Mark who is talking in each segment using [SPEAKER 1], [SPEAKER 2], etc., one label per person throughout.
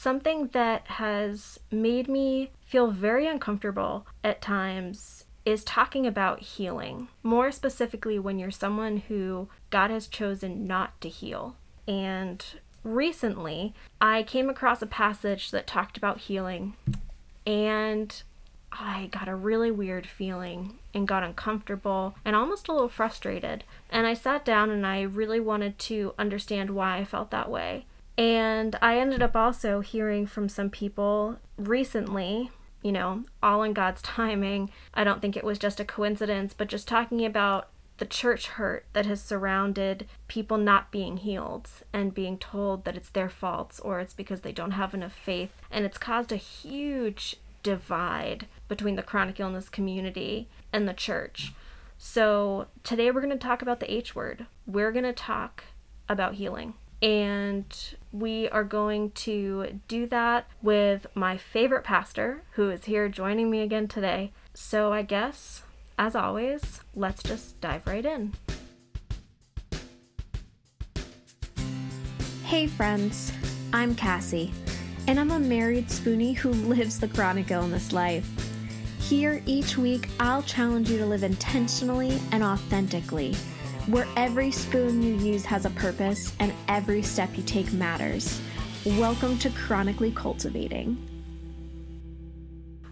[SPEAKER 1] something that has made me feel very uncomfortable at times is talking about healing. More specifically, when you're someone who God has chosen not to heal. And recently, I came across a passage that talked about healing, and I got a really weird feeling and got uncomfortable and almost a little frustrated. And I sat down and I really wanted to understand why I felt that way. And I ended up also hearing from some people recently, you know, all in God's timing. I don't think it was just a coincidence, but just talking about the church hurt that has surrounded people not being healed and being told that it's their faults or it's because they don't have enough faith. And it's caused a huge divide between the chronic illness community and the church. So today we're going to talk about the H word. We're going to talk about healing. And we are going to do that with my favorite pastor who is here joining me again today. So I guess, as always, let's just dive right in.
[SPEAKER 2] Hey, friends, I'm Cassie, and I'm a married spoonie who lives the chronic illness life. Here each week, I'll challenge you to live intentionally and authentically, where every spoon you use has a purpose and every step you take matters. Welcome to Chronically Cultivating.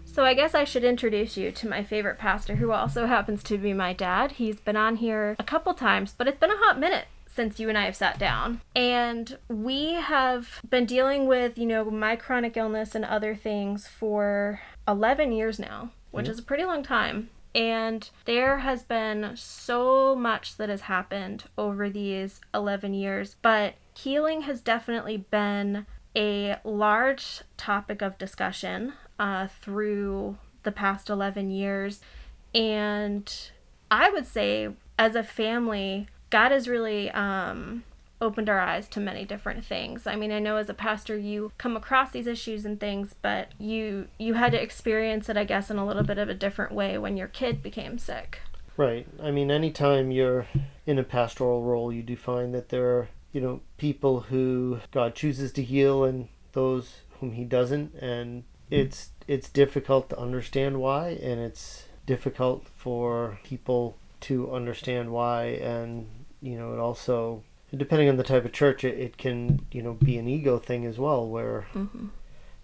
[SPEAKER 1] So, I guess I should introduce you to my favorite pastor, who also happens to be my dad. He's been on here a couple times, but it's been a hot minute since you and I have sat down. And we have been dealing with, you know, my chronic illness and other things for 11 years now, which is a pretty long time. And there has been so much that has happened over these 11 years, but healing has definitely been a large topic of discussion uh, through the past 11 years. And I would say, as a family, God has really um, opened our eyes to many different things. I mean, I know as a pastor you come across these issues and things, but you you had to experience it, I guess, in a little bit of a different way when your kid became sick.
[SPEAKER 3] Right. I mean, anytime you're in a pastoral role, you do find that there are, you know, people who God chooses to heal and those whom he doesn't and it's it's difficult to understand why and it's difficult for people to understand why and you know it also depending on the type of church it, it can you know be an ego thing as well where
[SPEAKER 1] Mm-hmm.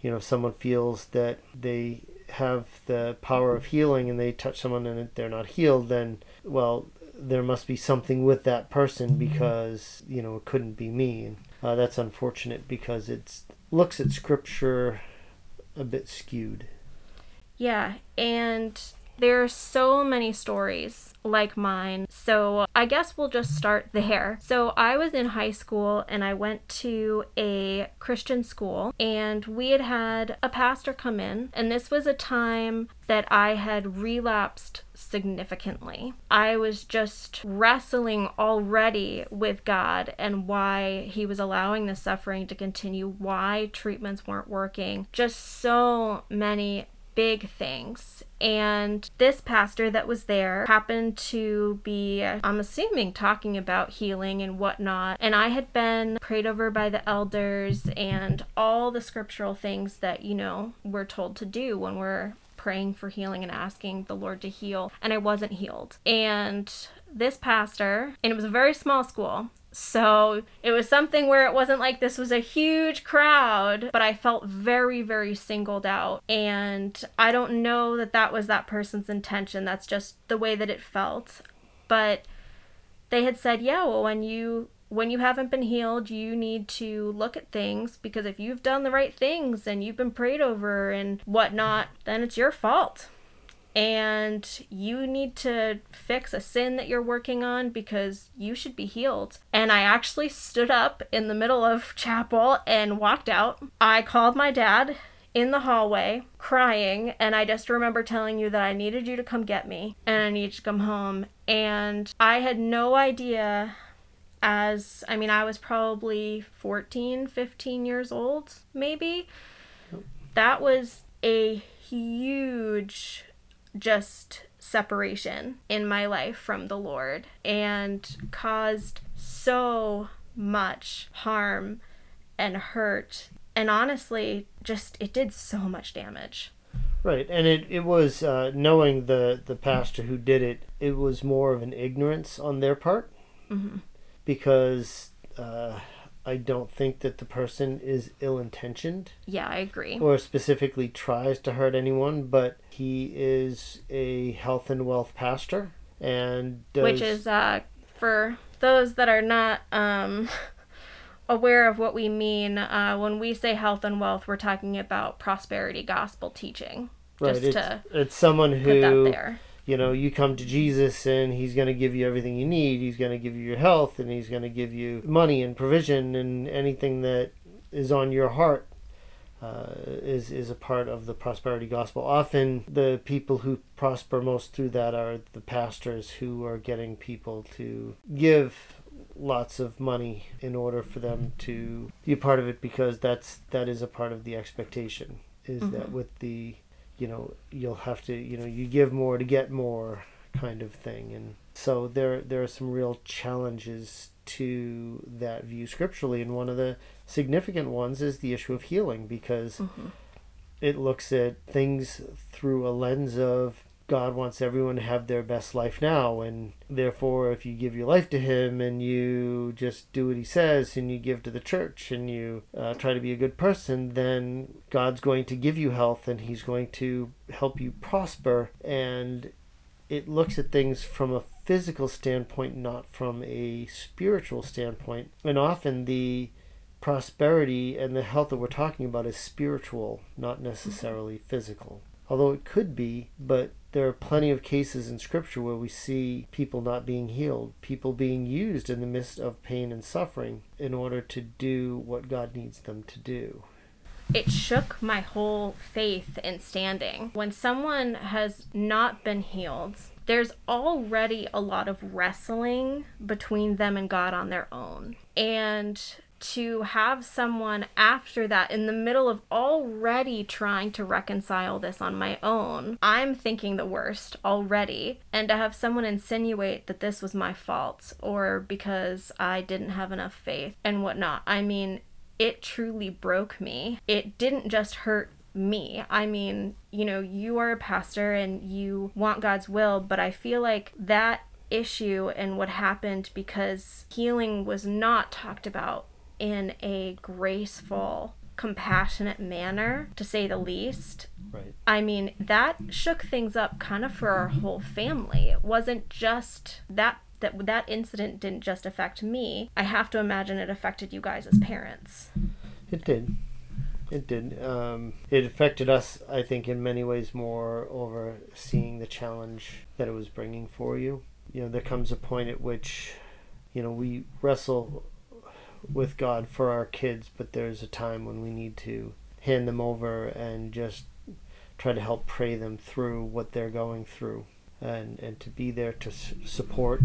[SPEAKER 3] you know if someone feels that they have the power of healing and they touch someone and they're not healed then well there must be something with that person because you know it couldn't be me. And uh, that's unfortunate because it looks at scripture a bit skewed.
[SPEAKER 1] Yeah, and there are so many stories like mine. So I guess we'll just start there. So I was in high school and I went to a Christian school and we had had a pastor come in and this was a time that I had relapsed significantly. I was just wrestling already with God and why he was allowing the suffering to continue, why treatments weren't working. Just so many big things. And this pastor that was there happened to be, I'm assuming, talking about healing and whatnot. And I had been prayed over by the elders and all the scriptural things that, you know, we're told to do when we're praying for healing and asking the Lord to heal. And I wasn't healed. And this pastor, and it was a very small school, so it was something where it wasn't like this was a huge crowd, but I felt very, very singled out. And I don't know that that was that person's intention. That's just the way that it felt. But they had said, yeah, well, when you when you haven't been healed, you need to look at things because if you've done the right things and you've been prayed over and whatnot, then it's your fault and you need to fix a sin that you're working on because you should be healed. And I actually stood up in the middle of chapel and walked out. I called my dad in the hallway crying and I just remember telling you that I needed you to come get me and I needed to come home and I had no idea as I mean I was probably 14 15 years old maybe that was a huge just separation in my life from the Lord and caused so much harm and hurt And honestly, just it did so much damage.
[SPEAKER 3] Right, and it it was uh, knowing the the pastor who did it. It was more of an ignorance on their part,
[SPEAKER 1] hmm
[SPEAKER 3] because uh, I don't think that the person is ill intentioned
[SPEAKER 1] Yeah, I agree.
[SPEAKER 3] or specifically tries to hurt anyone, but he is a health and wealth pastor and does,
[SPEAKER 1] Which is uh, for those that are not um, aware of what we mean uh, when we say health and wealth, we're talking about prosperity gospel teaching.
[SPEAKER 3] right.
[SPEAKER 1] Just
[SPEAKER 3] It's,
[SPEAKER 1] to
[SPEAKER 3] it's someone
[SPEAKER 1] put that
[SPEAKER 3] who
[SPEAKER 1] there.
[SPEAKER 3] You know you come to Jesus and he's going to give you everything you need. He's going to give you your health and he's going to give you money and provision and anything that is on your heart. Uh, is is a part of the prosperity gospel. Often, the people who prosper most through that are the pastors who are getting people to give lots of money in order for them to be a part of it because that's that is a part of the expectation is that
[SPEAKER 1] Mhm.
[SPEAKER 3] with the you know you'll have to you know you give more to get more kind of thing and so there there are some real challenges to that view scripturally and one of the significant ones is the issue of healing because
[SPEAKER 1] Mhm.
[SPEAKER 3] it looks at things through a lens of God wants everyone to have their best life now, and therefore, if you give your life to Him and you just do what He says and you give to the church and you uh, try to be a good person, then God's going to give you health and He's going to help you prosper. And it looks at things from a physical standpoint, not from a spiritual standpoint. And often the prosperity and the health that we're talking about is spiritual, not necessarily physical. Although it could be, but there are plenty of cases in Scripture where we see people not being healed, people being used in the midst of pain and suffering in order to do what God needs them to do.
[SPEAKER 1] it shook my whole faith in standing. When someone has not been healed, there's already a lot of wrestling between them and God on their own. And to have someone after that in the middle of already trying to reconcile this on my own, I'm thinking the worst already. And to have someone insinuate that this was my fault or because I didn't have enough faith and whatnot, I mean, it truly broke me. It didn't just hurt me. I mean, you know, you are a pastor and you want God's will, but I feel like that issue and what happened because healing was not talked about in a graceful, compassionate manner, to say the least.
[SPEAKER 3] Right.
[SPEAKER 1] I mean, that shook things up kind of for our whole family. It wasn't just that that that incident didn't just affect me. I have to imagine it affected you guys as parents.
[SPEAKER 3] It did. It did. Um, it affected us, I think, in many ways more over seeing the challenge that it was bringing for you. You know, there comes a point at which, you know, we wrestle with God for our kids, but there's a time when we need to hand them over and just try to help pray them through what they're going through and, and to be there to s- support.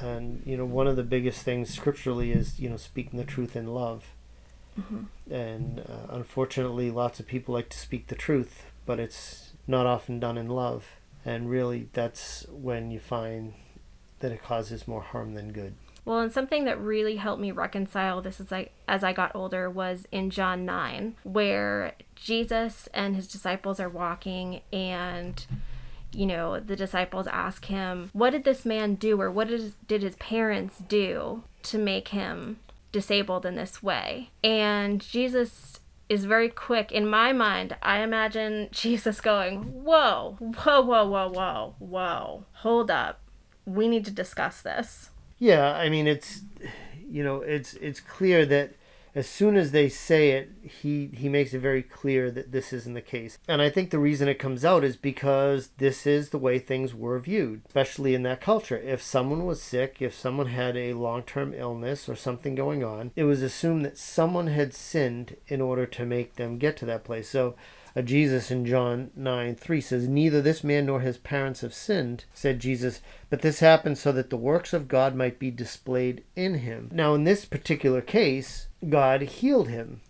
[SPEAKER 3] And, you know, one of the biggest things scripturally is, you know, speaking the truth in love. And uh, unfortunately lots of people like to speak the truth but it's not often done in love. And really that's when you find that it causes more harm than good
[SPEAKER 1] Well, and something that really helped me reconcile this as I as I got older was in John 9, where Jesus and his disciples are walking and you know, the disciples ask him, "What did this man do or what did did his parents do to make him disabled in this way?" And Jesus is very quick in my mind. I imagine Jesus going, "Whoa, whoa, whoa, whoa, whoa, whoa. Hold up. We need to discuss this."
[SPEAKER 3] Yeah i mean it's you know it's it's clear that as soon as they say it he he makes it very clear that this isn't the case. And i think the reason it comes out is because this is the way things were viewed especially in that culture. If someone was sick if someone had a long-term illness or something going on it was assumed that someone had sinned in order to make them get to that place. So Jesus in John 9 3 says, Neither this man nor his parents have sinned, said Jesus, but this happened so that the works of God might be displayed in him. Now, in this particular case, God healed him.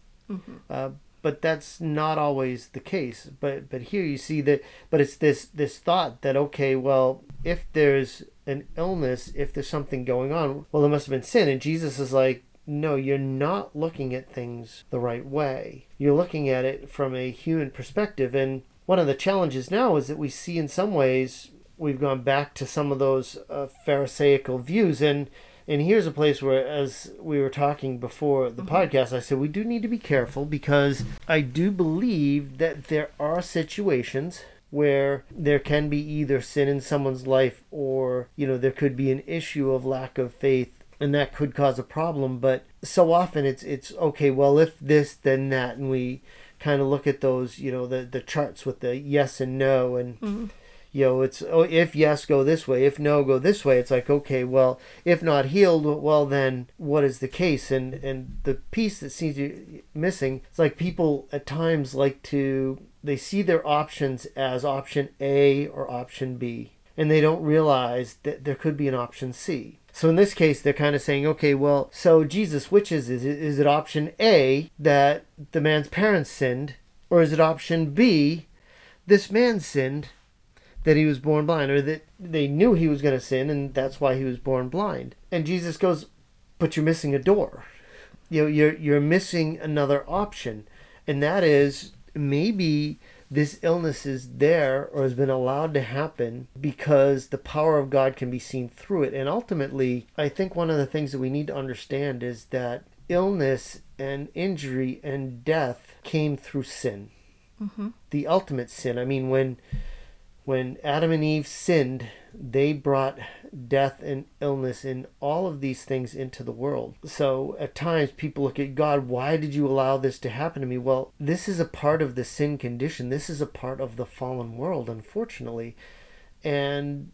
[SPEAKER 3] Uh, but that's not always the case. But but here you see that. But it's this this thought that okay, well, if there's an illness, if there's something going on, well, there must have been sin. And Jesus is like, no, you're not looking at things the right way. You're looking at it from a human perspective. And one of the challenges now is that we see in some ways we've gone back to some of those uh, Pharisaical views. And and here's a place where, as we were talking before the mm-hmm. podcast, I said we do need to be careful because I do believe that there are situations where there can be either sin in someone's life or, you know, there could be an issue of lack of faith and that could cause a problem. But so often it's, it's okay, well, if this, then that. And we kind of look at those, you know, the, the charts with the yes and no and. Mm-hmm you know, it's oh, if yes, go this way. If no, go this way. It's like okay, well, if not healed, well then what is the case? And and the piece that seems to be missing, it's like people at times like to they see their options as option A or option B, and they don't realize that there could be an option C. So in this case, they're kind of saying, okay, well, so Jesus, which is it, is it option A that the man's parents sinned, or is it option B, this man sinned? that he was born blind, or that they knew he was going to sin, and that's why he was born blind. And Jesus goes, "But you're missing a door. You know, you're you're missing another option, and that is maybe." This illness is there or has been allowed to happen because the power of God can be seen through it. And ultimately, I think one of the things that we need to understand is that illness and injury and death came through sin. Mm-hmm. The ultimate sin. I mean, when when Adam and Eve sinned, they brought death and illness and all of these things into the world. So at times people look at God, why did you allow this to happen to me? Well, this is a part of the sin condition. This is a part of the fallen world, unfortunately. And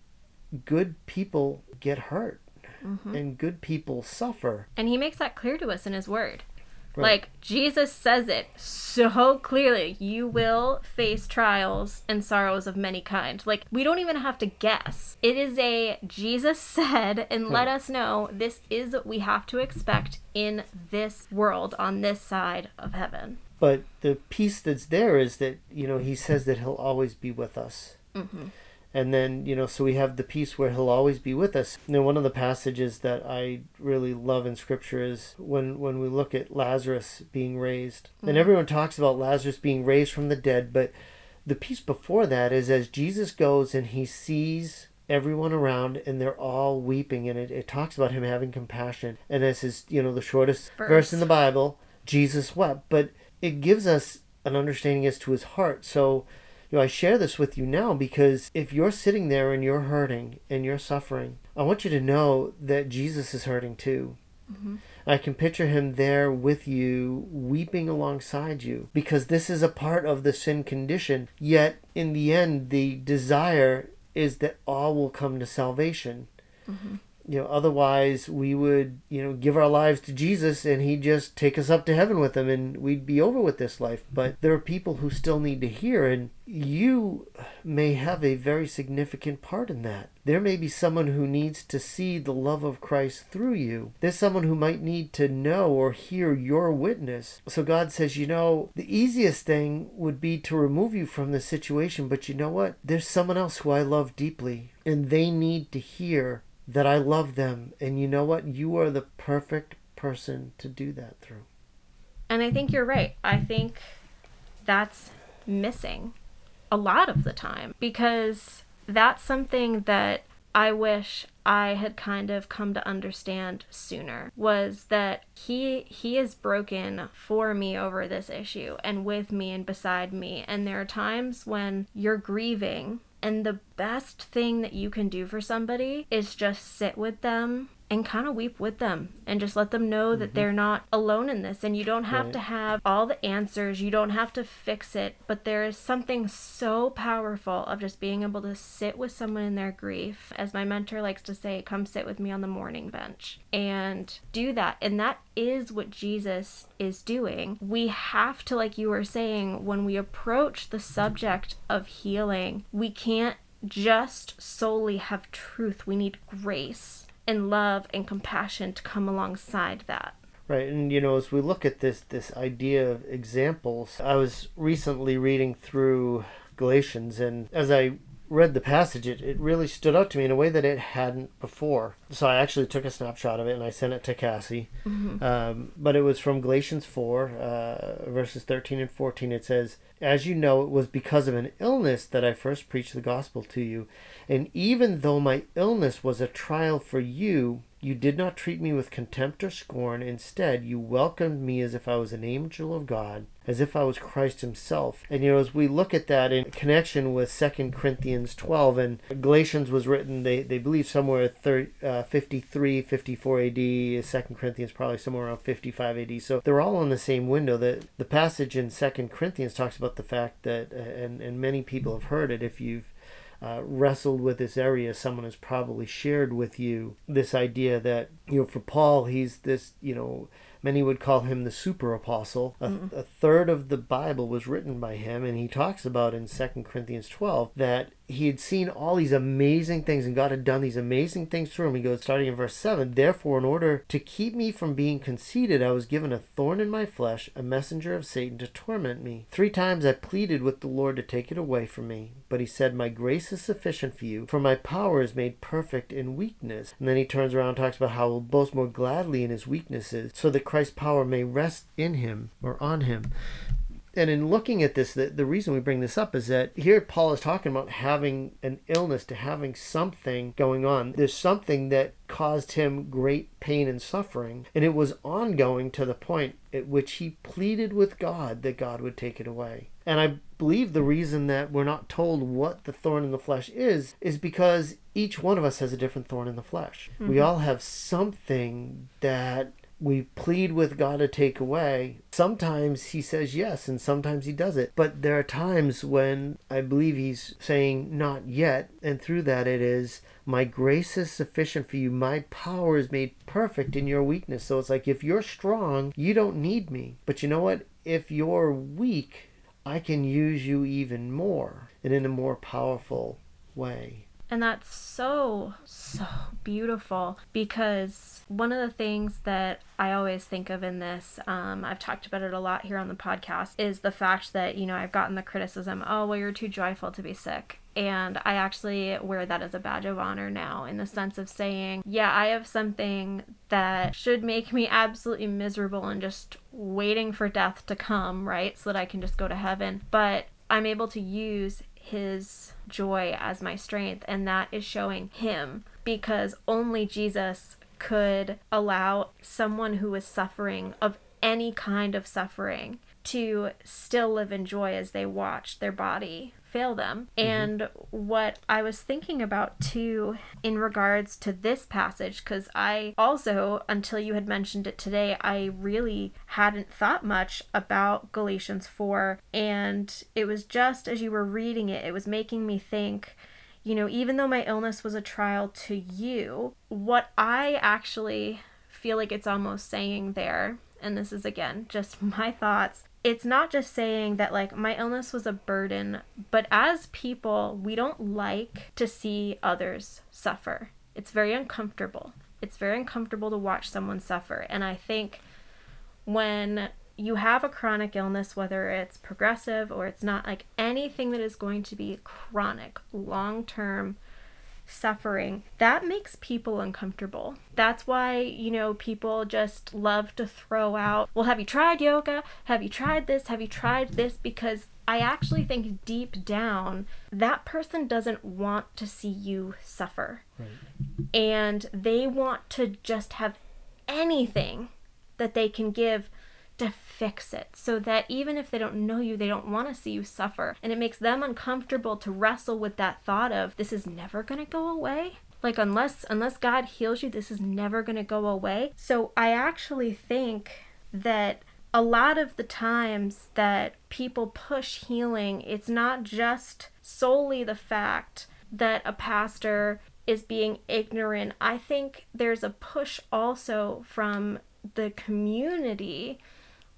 [SPEAKER 3] good people get hurt. Mm-hmm. And good people suffer.
[SPEAKER 1] And he makes that clear to us in his word. Right. Like Jesus says it so clearly. You will face trials and sorrows of many kinds. Like we don't even have to guess. It is a Jesus said and let us know this is what we have to expect in this world on this side of heaven.
[SPEAKER 3] But the piece that's there is that, you know, he says that he'll always be with us. Mm-hmm and then you know so we have the piece where he'll always be with us. You know one of the passages that i really love in scripture is when when we look at lazarus being raised. Mm-hmm. and everyone talks about lazarus being raised from the dead but the piece before that is as jesus goes and he sees everyone around and they're all weeping. And it, it talks about him having compassion. And this is you know the shortest verse. verse in the bible jesus wept. But it gives us an understanding as to his heart. So you know, I share this with you now because if you're sitting there and you're hurting and you're suffering, I want you to know that Jesus is hurting too. Mm-hmm. I can picture him there with you, weeping alongside you, because this is a part of the sin condition. Yet, in the end, the desire is that all will come to salvation. Mm-hmm you know otherwise we would you know give our lives to jesus and he'd just take us up to heaven with him and we'd be over with this life. But there are people who still need to hear and you may have a very significant part in that. There may be someone who needs to see the love of christ through you. There's someone who might need to know or hear your witness. So god says you know the easiest thing would be to remove you from the situation but you know what? There's someone else who i love deeply and they need to hear that I love them. And you know what? You are the perfect person to do that through.
[SPEAKER 1] And I think you're right. I think that's missing a lot of the time because that's something that I wish I had kind of come to understand sooner was that he he is broken for me over this issue and with me and beside me and there are times when you're grieving and the best thing that you can do for somebody is just sit with them and kind of weep with them and just let them know that mm-hmm. they're not alone in this. And you don't have right. to have all the answers. You don't have to fix it. But there is something so powerful of just being able to sit with someone in their grief. As my mentor likes to say come sit with me on the mourning bench. And do that. And that is what Jesus is doing. We have to like you were saying when we approach the subject of healing we can't just solely have truth. We need grace and love and compassion to come alongside that.
[SPEAKER 3] Right, and you know, as we look at this this idea of examples, I was recently reading through Galatians, and as I read the passage, it, it really stood out to me in a way that it hadn't before. So I actually took a snapshot of it and I sent it to Cassie. Mm-hmm. Um, but it was from Galatians 4, uh, verses 13 and 14. It says, As you know, it was because of an illness that I first preached the gospel to you. And even though my illness was a trial for you, you did not treat me with contempt or scorn. Instead, you welcomed me as if I was an angel of God, as if I was Christ Himself. And you know, as we look at that in connection with 2 Corinthians 12, and Galatians was written, they, they believe somewhere 30, uh, 53, 54 AD, 2 Corinthians probably somewhere around 55 AD. So they're all in the same window. That the passage in 2 Corinthians talks about the fact that, and, and many people have heard it if you've uh, wrestled with this area, someone has probably shared with you this idea that, you know, for Paul, he's this, you know, Many would call him the super apostle. A, mm. a, third of the Bible was written by him, and he talks about in 2 Corinthians 12 that he had seen all these amazing things, and God had done these amazing things through him. He goes, starting in verse 7 Therefore, in order to keep me from being conceited, I was given a thorn in my flesh, a messenger of Satan to torment me. Three times I pleaded with the Lord to take it away from me, but he said, My grace is sufficient for you, for my power is made perfect in weakness. And then he turns around and talks about how he'll boast more gladly in his weaknesses, so that Christ's power may rest in him or on him. And in looking at this, the, the reason we bring this up is that here Paul is talking about having an illness, to having something going on. There's something that caused him great pain and suffering, and it was ongoing to the point at which he pleaded with God that God would take it away. And I believe the reason that we're not told what the thorn in the flesh is is because each one of us has a different thorn in the flesh. Mm-hmm. We all have something that we plead with God to take away. Sometimes he says yes, and sometimes he does it. But there are times when I believe he's saying not yet, and through that it is, My grace is sufficient for you. My power is made perfect in your weakness. So it's like if you're strong, you don't need me. But you know what? If you're weak, I can use you even more and in a more powerful way.
[SPEAKER 1] And that's so, so beautiful because one of the things that I always think of in this, um, I've talked about it a lot here on the podcast, is the fact that, you know, I've gotten the criticism, oh, well, you're too joyful to be sick. And I actually wear that as a badge of honor now in the sense of saying, yeah, I have something that should make me absolutely miserable and just waiting for death to come, right? So that I can just go to heaven. But I'm able to use his joy as my strength, and that is showing him because only Jesus could allow someone who is suffering of any kind of suffering to still live in joy as they watch their body fail them. Mm-hmm. And what I was thinking about too in regards to this passage, because I also, until you had mentioned it today, I really hadn't thought much about Galatians 4. And it was just as you were reading it, it was making me think you know, even though my illness was a trial to you, what I actually feel like it's almost saying there, and this is again just my thoughts, it's not just saying that like my illness was a burden, but as people, we don't like to see others suffer. It's very uncomfortable. It's very uncomfortable to watch someone suffer. And I think when you have a chronic illness, whether it's progressive or it's not, like anything that is going to be chronic, long term, suffering, that makes people uncomfortable. That's why, you know, people just love to throw out, well, have you tried yoga? Have you tried this? Have you tried this? Because I actually think deep down, that person doesn't want to see you suffer. Right. And they want to just have anything that they can give to fix it so that even if they don't know you, they don't want to see you suffer. And it makes them uncomfortable to wrestle with that thought of this is never going to go away. Like unless unless God heals you, this is never going to go away. So I actually think that a lot of the times that people push healing, it's not just solely the fact that a pastor is being ignorant. I think there's a push also from the community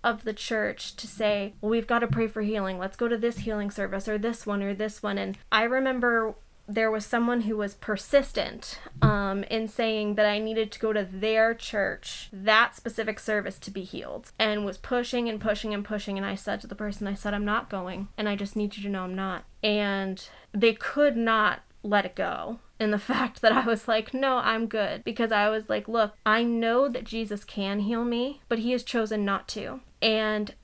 [SPEAKER 1] of the church to say, well, we've got to pray for healing. Let's go to this healing service or this one or this one. And I remember there was someone who was persistent um, in saying that I needed to go to their church, that specific service, to be healed, and was pushing and pushing and pushing. And I said to the person, I said, I'm not going, and I just need you to know I'm not. And they could not let it go. In the fact that I was like, no, I'm good. Because I was like, look, I know that Jesus can heal me, but he has chosen not to. And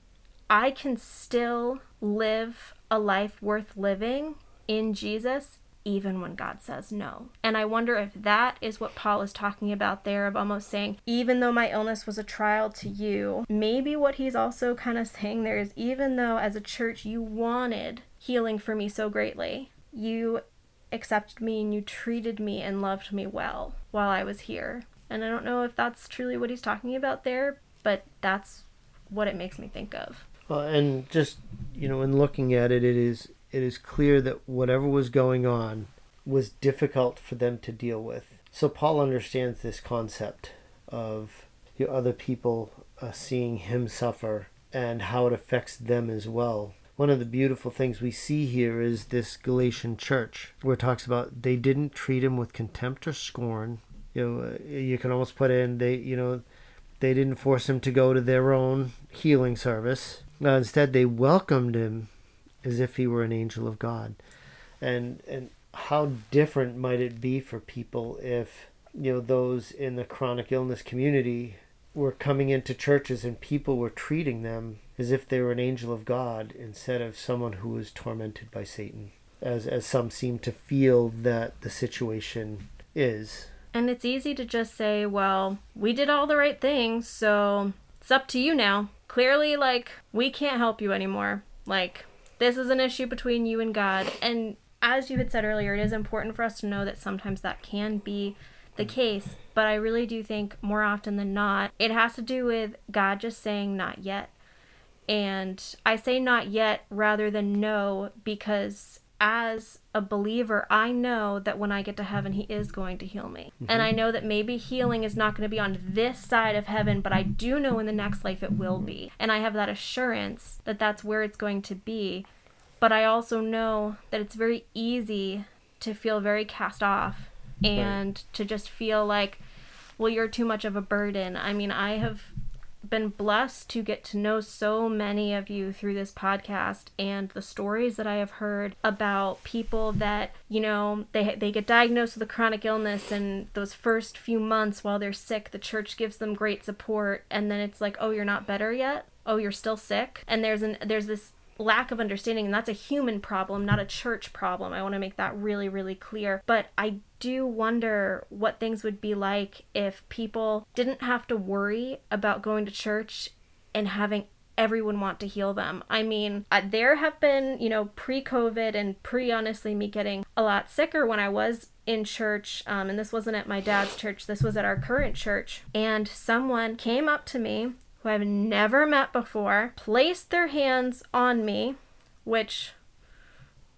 [SPEAKER 1] I can still live a life worth living in Jesus even when God says no. And I wonder if that is what Paul is talking about there of almost saying, even though my illness was a trial to you, maybe what he's also kind of saying there is, even though as a church you wanted healing for me so greatly, you accepted me and you treated me and loved me well while I was here. And I don't know if that's truly what he's talking about there, but that's what it makes me think of.
[SPEAKER 3] Well, and just you know, in looking at it, it is it is clear that whatever was going on was difficult for them to deal with. So Paul understands this concept of you know, other people uh, seeing him suffer and how it affects them as well. One of the beautiful things we see here is this Galatian church, where it talks about they didn't treat him with contempt or scorn. You know, uh, you can almost put in they, you know, they didn't force him to go to their own healing service. Uh, instead, they welcomed him as if he were an angel of God. And and how different might it be for people if you know those in the chronic illness community were coming into churches and people were treating them as if they were an angel of God instead of someone who was tormented by Satan, as as some seem to feel that the situation is.
[SPEAKER 1] And it's easy to just say, well, we did all the right things, so it's up to you now. Clearly, like, we can't help you anymore. Like, this is an issue between you and God. And as you had said earlier, it is important for us to know that sometimes that can be the case. But I really do think more often than not, it has to do with God just saying not yet. And I say not yet rather than no because as a believer, I know that when I get to heaven, He is going to heal me. Mm-hmm. And I know that maybe healing is not going to be on this side of heaven, but I do know in the next life it will be. And I have that assurance that that's where it's going to be. But I also know that it's very easy to feel very cast off and right. to just feel like, well, you're too much of a burden. I mean, I have been blessed to get to know so many of you through this podcast and the stories that I have heard about people that, you know, they they get diagnosed with a chronic illness and those first few months while they're sick, the church gives them great support and then it's like, "Oh, you're not better yet?" "Oh, you're still sick?" And there's an there's this lack of understanding and that's a human problem not a church problem i want to make that really really clear but i do wonder what things would be like if people didn't have to worry about going to church and having everyone want to heal them. I mean, uh, there have been, you know, pre COVID and pre honestly me getting a lot sicker when I was in church, um, and this wasn't at my dad's church, this was at our current church. And someone came up to me who I've never met before, placed their hands on me, which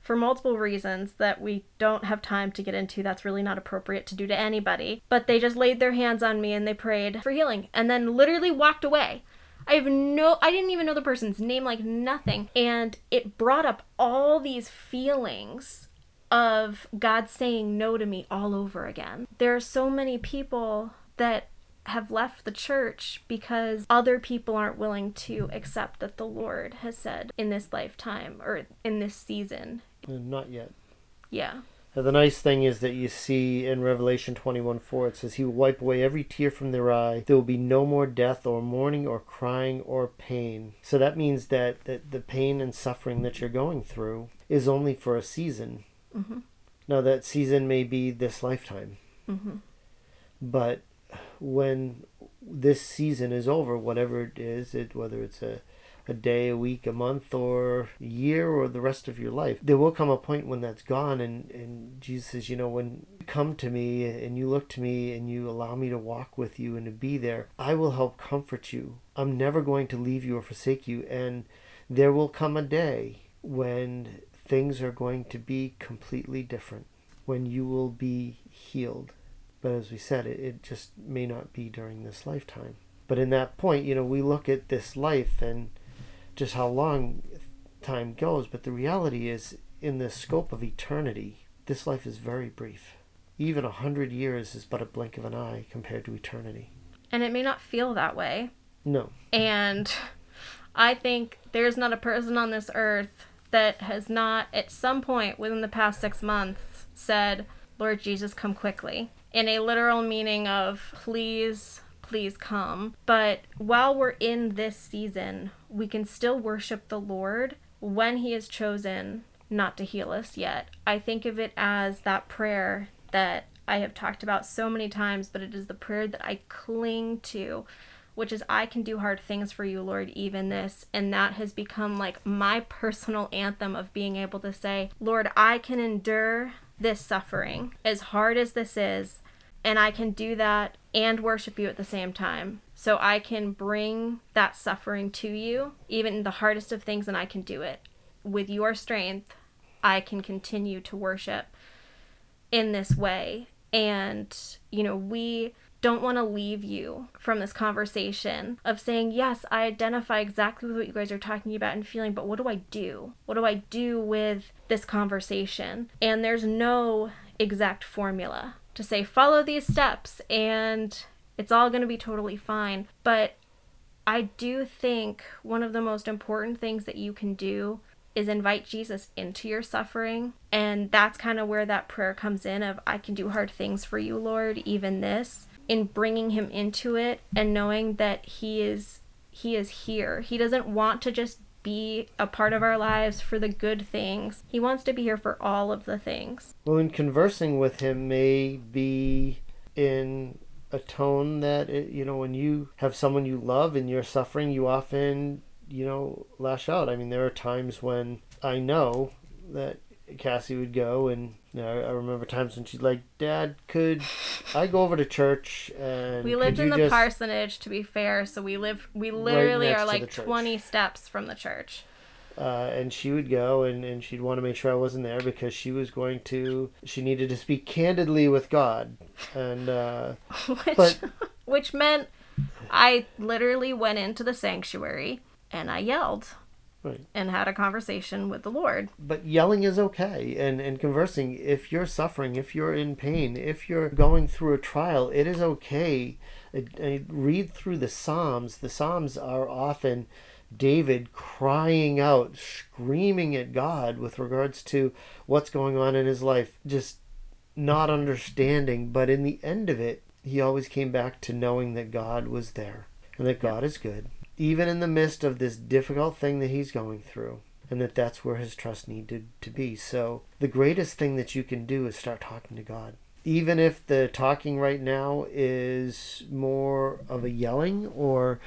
[SPEAKER 1] for multiple reasons that we don't have time to get into. That's really not appropriate to do to anybody. But they just laid their hands on me and they prayed for healing and then literally walked away. I have no, I didn't even know the person's name, like nothing. And it brought up all these feelings of God saying no to me all over again. There are so many people that have left the church because other people aren't willing to accept that the Lord has said in this lifetime or in this season.
[SPEAKER 3] Uh, not yet.
[SPEAKER 1] Yeah.
[SPEAKER 3] Now, the nice thing is that you see in Revelation 21 4, it says, He will wipe away every tear from their eye. There will be no more death, or mourning, or crying, or pain. So that means that, that the pain and suffering that you're going through is only for a season. Mm-hmm. Now, that season may be this lifetime. Mm-hmm. But when this season is over, whatever it is, it whether it's a a day, a week, a month, or a year, or the rest of your life. There will come a point when that's gone, and, and Jesus says, You know, when you come to me and you look to me and you allow me to walk with you and to be there, I will help comfort you. I'm never going to leave you or forsake you. And there will come a day when things are going to be completely different, when you will be healed but as we said, it, it just may not be during this lifetime. But in that point, you know, we look at this life and just how long time goes. But the reality is, in the scope of eternity, this life is very brief. Even a hundred years is but a blink of an eye compared to eternity.
[SPEAKER 1] And it may not feel that way.
[SPEAKER 3] No.
[SPEAKER 1] And I think there's not a person on this earth that has not, at some point within the past six months, said, Lord Jesus, come quickly. In a literal meaning of, please, please come. But while we're in this season, we can still worship the Lord when He has chosen not to heal us yet. I think of it as that prayer that I have talked about so many times, but it is the prayer that I cling to which is I can do hard things for you, Lord, even this. And that has become like my personal anthem of being able to say, Lord, I can endure this suffering as hard as this is, and I can do that and worship you at the same time. So I can bring that suffering to you, even the hardest of things, and I can do it. With your strength, I can continue to worship in this way. And, you know, we don't want to leave you from this conversation of saying, Yes, I identify exactly with what you guys are talking about and feeling, but what do I do? What do I do with this conversation? And there's no exact formula to say, follow these steps and it's all going to be totally fine. But I do think one of the most important things that you can do is invite Jesus into your suffering. And that's kind of where that prayer comes in of I can do hard things for you, Lord, even this in bringing him into it and knowing that he is he is here. He doesn't want to just be a part of our lives for the good things. He wants to be here for all of the things.
[SPEAKER 3] Well, in conversing with him may be in a tone that it, you know when you have someone you love and you're suffering, you often you know lash out. I mean, there are times when I know that Cassie would go, and you know, I remember times when she's like, "Dad, could I go over to church?" And
[SPEAKER 1] we lived in the
[SPEAKER 3] just...
[SPEAKER 1] parsonage, to be fair, so we live we literally
[SPEAKER 3] right
[SPEAKER 1] are like twenty steps from the church.
[SPEAKER 3] Uh, and she would go and, and she'd want to make sure I wasn't there because she was going to she needed to speak candidly with God and uh,
[SPEAKER 1] which,
[SPEAKER 3] but
[SPEAKER 1] which meant I literally went into the sanctuary and I yelled
[SPEAKER 3] Right.
[SPEAKER 1] And had a conversation with the Lord.
[SPEAKER 3] But yelling is okay. And, and conversing, if you're suffering, if you're in pain, if you're going through a trial, it is okay. I, I read through the Psalms. The Psalms are often David crying out, screaming at God with regards to what's going on in his life, just not understanding. But in the end of it, he always came back to knowing that God was there and that God is good even in the midst of this difficult thing that he's going through and that that's where his trust needed to be. So the greatest thing that you can do is start talking to god. Even if the talking right now is more of a yelling or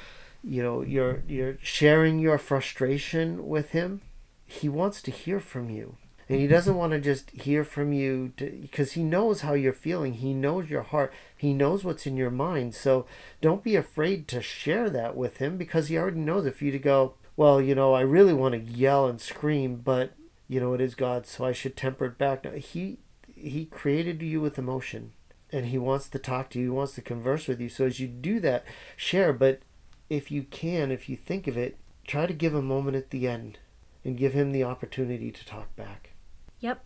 [SPEAKER 3] you know you're you're sharing your frustration with him he wants to hear from you and he doesn't want to just hear from you because he knows how you're feeling. He knows your heart. He knows what's in your mind. So don't be afraid to share that with him because he already knows. If you to go well you know i really want to yell and scream but you know it is god so i should temper it back. Now he he created you with emotion and he wants to talk to you. He wants to converse with you. So as you do that share. But if you can if you think of it try to give a moment at the end and give him the opportunity to talk back
[SPEAKER 1] Yep.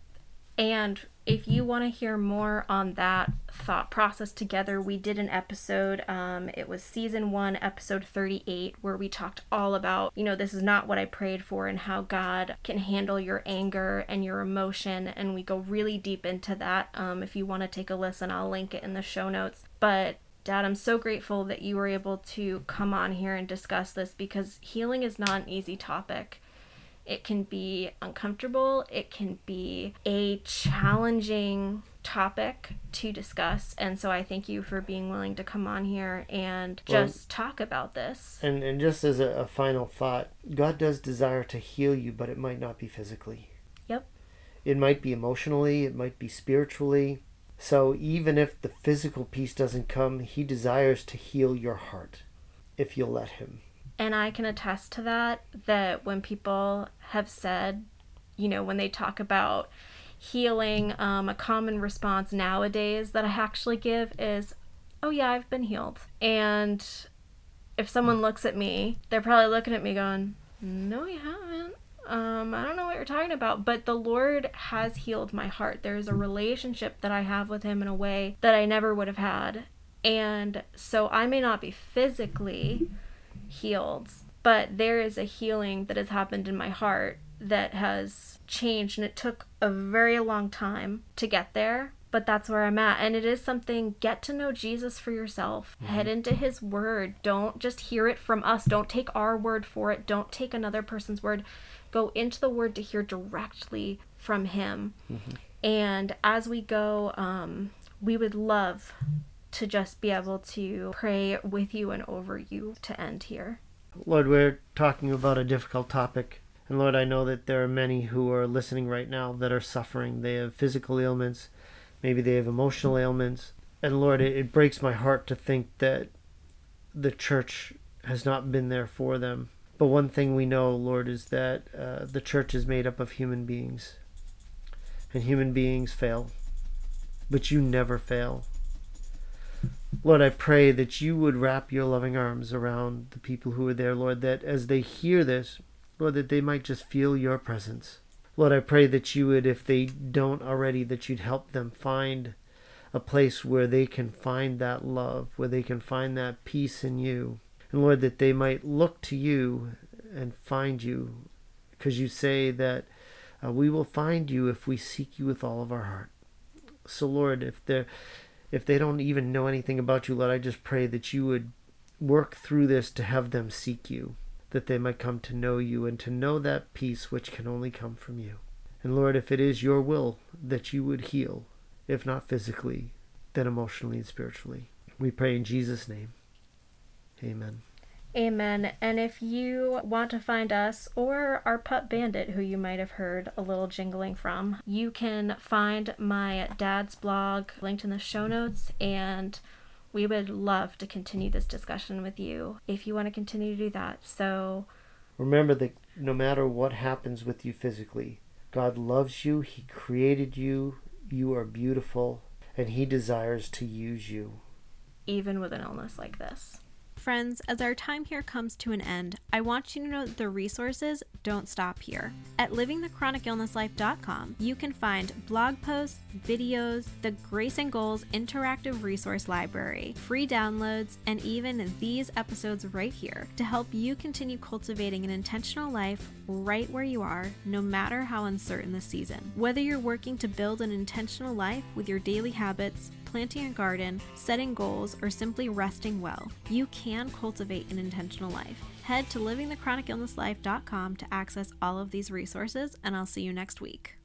[SPEAKER 1] And if you want to hear more on that thought process together, we did an episode. Um, it was season one, episode 38, where we talked all about, you know, this is not what I prayed for and how God can handle your anger and your emotion. And we go really deep into that. Um, if you want to take a listen, I'll link it in the show notes. But Dad, I'm so grateful that you were able to come on here and discuss this because healing is not an easy topic. It can be uncomfortable, it can be a challenging topic to discuss. And so I thank you for being willing to come on here and just well, talk about this.
[SPEAKER 3] And, and just as a, a final thought, God does desire to heal you, but it might not be physically.
[SPEAKER 1] Yep.
[SPEAKER 3] It might be emotionally, it might be spiritually. So even if the physical piece doesn't come, He desires to heal your heart if you'll let Him.
[SPEAKER 1] And I can attest to that, that when people have said, you know, when they talk about healing, um, a common response nowadays that I actually give is, oh, yeah, I've been healed. And if someone looks at me, they're probably looking at me going, no, you haven't. Um, I don't know what you're talking about, but the Lord has healed my heart. There's a relationship that I have with Him in a way that I never would have had. And so I may not be physically healed, but there is a healing that has happened in my heart that has changed. And it took a very long time to get there but that's where I'm at. And it is something, get to know Jesus for yourself. Mm-hmm. Head into his word. Don't just hear it from us. Don't take our word for it. Don't take another person's word. Go into the word to hear directly from him. Mm-hmm. And as we go, um, we would love to just be able to pray with you and over you to end here.
[SPEAKER 3] Lord, we're talking about a difficult topic. And Lord, I know that there are many who are listening right now that are suffering. They have physical ailments, maybe they have emotional ailments. And Lord, it, it breaks my heart to think that the church has not been there for them. But one thing we know, Lord, is that uh, the church is made up of human beings. And human beings fail. But you never fail. Lord, I pray that you would wrap your loving arms around the people who are there, Lord, that as they hear this, Lord, that they might just feel your presence. Lord, I pray that you would, if they don't already, that you'd help them find a place where they can find that love, where they can find that peace in you. And Lord, that they might look to you and find you, because you say that uh, we will find you if we seek you with all of our heart. So, Lord, if they're if they don't even know anything about you, Lord, I just pray that you would work through this to have them seek you that they might come to know you and to know that peace which can only come from you. And Lord, if it is your will that you would heal, if not physically, then emotionally and spiritually, we pray in Jesus' name. Amen.
[SPEAKER 1] Amen. And if you want to find us or our pup bandit, who you might have heard a little jingling from, you can find my dad's blog linked in the show notes and we would love to continue this discussion with you if you want to continue to do that. So
[SPEAKER 3] remember that no matter what happens with you physically, God loves you, He created you, you are beautiful, and He desires to use you.
[SPEAKER 1] Even with an illness like this.
[SPEAKER 2] Friends, as our time here comes to an end, I want you to know that the resources don't stop here. At livingthechronicillnesslife.com, you can find blog posts, videos, the Grace and Goals interactive resource library, free downloads, and even these episodes right here to help you continue cultivating an intentional life right where you are, no matter how uncertain the season. Whether you're working to build an intentional life with your daily habits, planting a garden, setting goals, or simply resting well, you can cultivate an intentional life. Head to livingthechronicillnesslife.com to access all of these resources, and I'll see you next week.